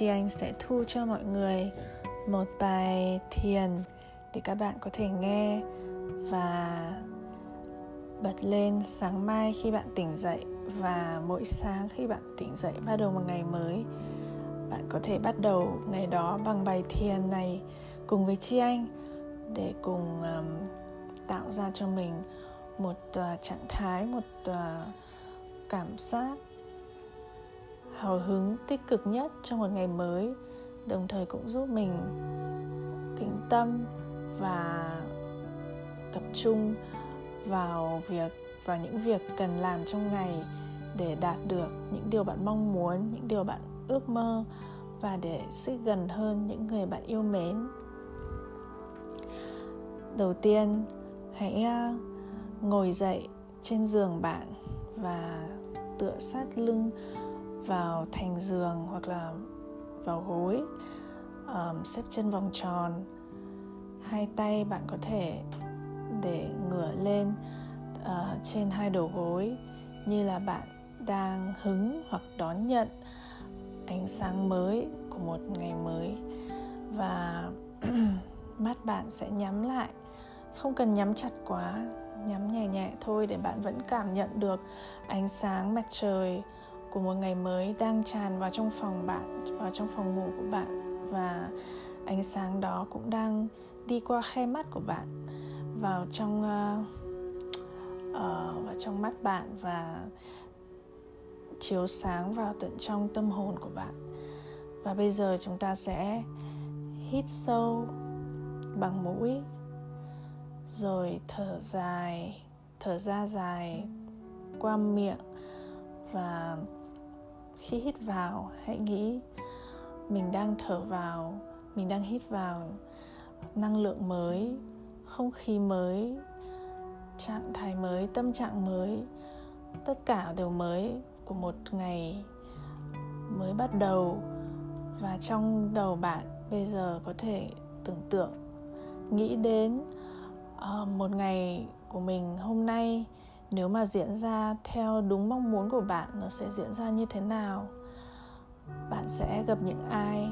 Chi Anh sẽ thu cho mọi người một bài thiền để các bạn có thể nghe và bật lên sáng mai khi bạn tỉnh dậy và mỗi sáng khi bạn tỉnh dậy bắt đầu một ngày mới bạn có thể bắt đầu ngày đó bằng bài thiền này cùng với Chi Anh để cùng um, tạo ra cho mình một uh, trạng thái một uh, cảm giác hào hứng tích cực nhất trong một ngày mới, đồng thời cũng giúp mình tĩnh tâm và tập trung vào việc, vào những việc cần làm trong ngày để đạt được những điều bạn mong muốn, những điều bạn ước mơ và để xích gần hơn những người bạn yêu mến. Đầu tiên, hãy à, ngồi dậy trên giường bạn và tựa sát lưng vào thành giường hoặc là vào gối um, xếp chân vòng tròn. Hai tay bạn có thể để ngửa lên uh, trên hai đầu gối như là bạn đang hứng hoặc đón nhận ánh sáng mới của một ngày mới. Và mắt bạn sẽ nhắm lại không cần nhắm chặt quá nhắm nhẹ nhẹ thôi để bạn vẫn cảm nhận được ánh sáng mặt trời của một ngày mới đang tràn vào trong phòng bạn vào trong phòng ngủ của bạn. Và ánh sáng đó cũng đang đi qua khe mắt của bạn vào trong uh, uh, vào trong mắt bạn và chiếu sáng vào tận trong tâm hồn của bạn. Và bây giờ chúng ta sẽ hít sâu bằng mũi rồi thở dài thở ra dài qua miệng và khi hít vào hãy nghĩ mình đang thở vào mình đang hít vào năng lượng mới không khí mới trạng thái mới tâm trạng mới. Tất cả đều mới của một ngày mới bắt đầu. Và trong đầu bạn bây giờ có thể tưởng tượng nghĩ đến uh, một ngày của mình hôm nay nếu mà diễn ra theo đúng mong muốn của bạn nó sẽ diễn ra như thế nào? Bạn sẽ gặp những ai?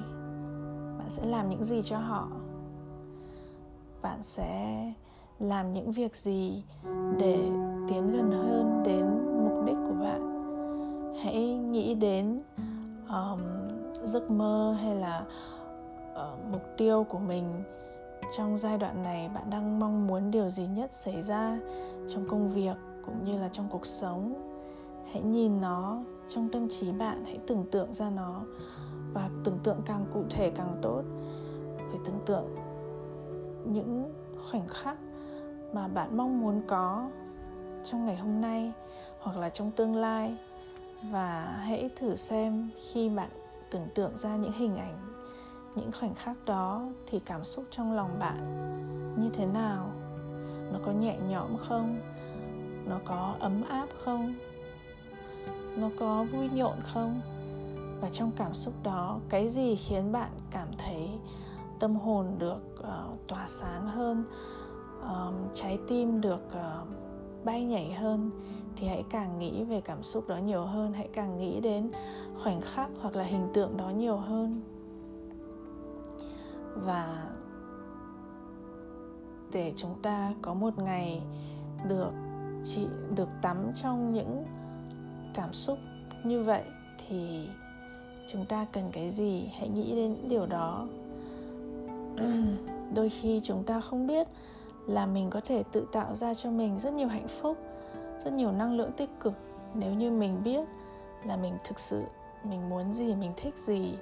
Bạn sẽ làm những gì cho họ? Bạn sẽ làm những việc gì để tiến gần hơn đến mục đích của bạn? Hãy nghĩ đến um, giấc mơ hay là uh, mục tiêu của mình. Trong giai đoạn này bạn đang mong muốn điều gì nhất xảy ra trong công việc? Cũng như là trong cuộc sống. Hãy nhìn nó trong tâm trí bạn, hãy tưởng tượng ra nó và tưởng tượng càng cụ thể càng tốt. Phải tưởng tượng những khoảnh khắc mà bạn mong muốn có trong ngày hôm nay hoặc là trong tương lai và hãy thử xem khi bạn tưởng tượng ra những hình ảnh, những khoảnh khắc đó thì cảm xúc trong lòng bạn như thế nào? Nó có nhẹ nhõm không? Nó có ấm áp không? Nó có vui nhộn không? Và trong cảm xúc đó cái gì khiến bạn cảm thấy tâm hồn được uh, tỏa sáng hơn um, trái tim được uh, bay nhảy hơn thì hãy càng nghĩ về cảm xúc đó nhiều hơn hãy càng nghĩ đến khoảnh khắc hoặc là hình tượng đó nhiều hơn. Và để chúng ta có một ngày được chị được tắm trong những cảm xúc như vậy thì chúng ta cần cái gì? Hãy nghĩ đến những điều đó. Đôi khi chúng ta không biết là mình có thể tự tạo ra cho mình rất nhiều hạnh phúc, rất nhiều năng lượng tích cực nếu như mình biết là mình thực sự mình muốn gì, mình thích gì.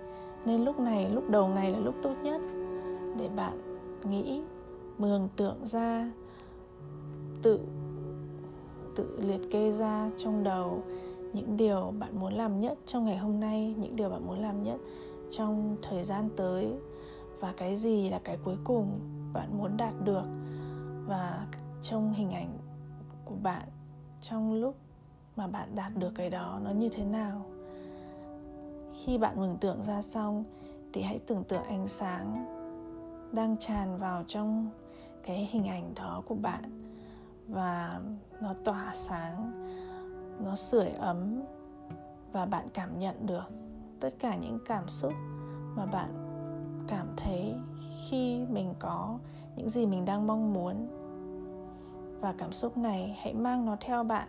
Nên lúc này, lúc đầu ngày là lúc tốt nhất để bạn nghĩ, mường tượng ra, tự tự liệt kê ra trong đầu những điều bạn muốn làm nhất trong ngày hôm nay, những điều bạn muốn làm nhất trong thời gian tới, và cái gì là cái cuối cùng bạn muốn đạt được. Và trong hình ảnh của bạn, trong lúc mà bạn đạt được cái đó, nó như thế nào? Khi bạn mường tượng ra xong, thì hãy tưởng tượng ánh sáng đang tràn vào trong cái hình ảnh đó của bạn và nó tỏa sáng, nó sưởi ấm và bạn cảm nhận được tất cả những cảm xúc mà bạn cảm thấy khi mình có những gì mình đang mong muốn. Và cảm xúc này hãy mang nó theo bạn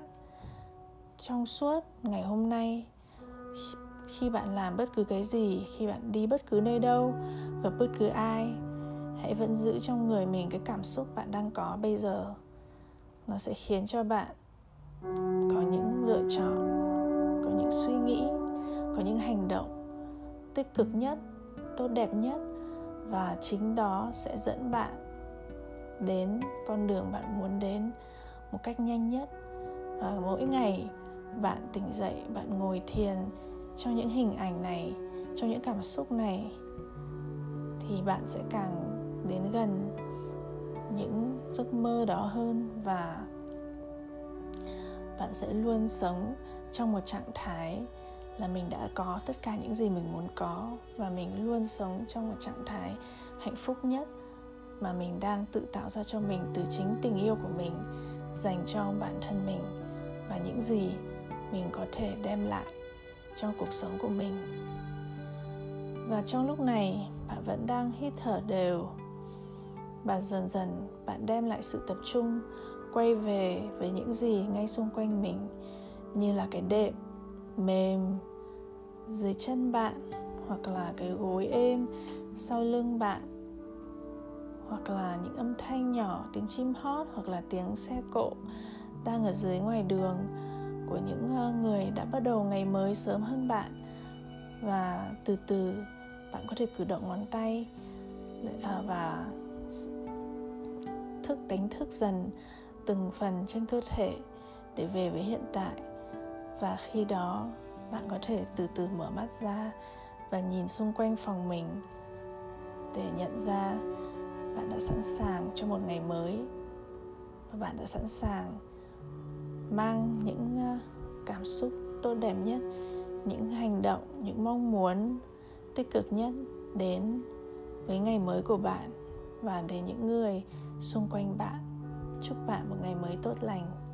trong suốt ngày hôm nay. Khi bạn làm bất cứ cái gì, khi bạn đi bất cứ nơi đâu, gặp bất cứ ai, hãy vẫn giữ trong người mình cái cảm xúc bạn đang có bây giờ nó sẽ khiến cho bạn có những lựa chọn, có những suy nghĩ, có những hành động tích cực nhất, tốt đẹp nhất và chính đó sẽ dẫn bạn đến con đường bạn muốn đến một cách nhanh nhất. Và mỗi ngày bạn tỉnh dậy, bạn ngồi thiền cho những hình ảnh này, cho những cảm xúc này, thì bạn sẽ càng đến gần những giấc mơ đó hơn và bạn sẽ luôn sống trong một trạng thái là mình đã có tất cả những gì mình muốn có và mình luôn sống trong một trạng thái hạnh phúc nhất mà mình đang tự tạo ra cho mình từ chính tình yêu của mình dành cho bản thân mình và những gì mình có thể đem lại cho cuộc sống của mình. Và trong lúc này, bạn vẫn đang hít thở đều và dần dần, bạn đem lại sự tập trung, quay về với những gì ngay xung quanh mình, như là cái đệm, mềm dưới chân bạn, hoặc là cái gối êm sau lưng bạn, hoặc là những âm thanh nhỏ, tiếng chim hót, hoặc là tiếng xe cộ đang ở dưới ngoài đường của những ờ, người đã bắt đầu ngày mới sớm hơn bạn. Và từ từ, bạn có thể cử động ngón tay ờ, và thức, đánh thức dần từng phần trên cơ thể để về với hiện tại. Và khi đó, bạn có thể từ từ mở mắt ra và nhìn xung quanh phòng mình để nhận ra bạn đã sẵn sàng cho một ngày mới. Và bạn đã sẵn sàng mang những ờ, cảm xúc tốt đẹp nhất, những hành động, những mong muốn tích cực nhất đến với ngày mới của bạn và đến những người xung quanh bạn. Chúc bạn một ngày mới tốt lành.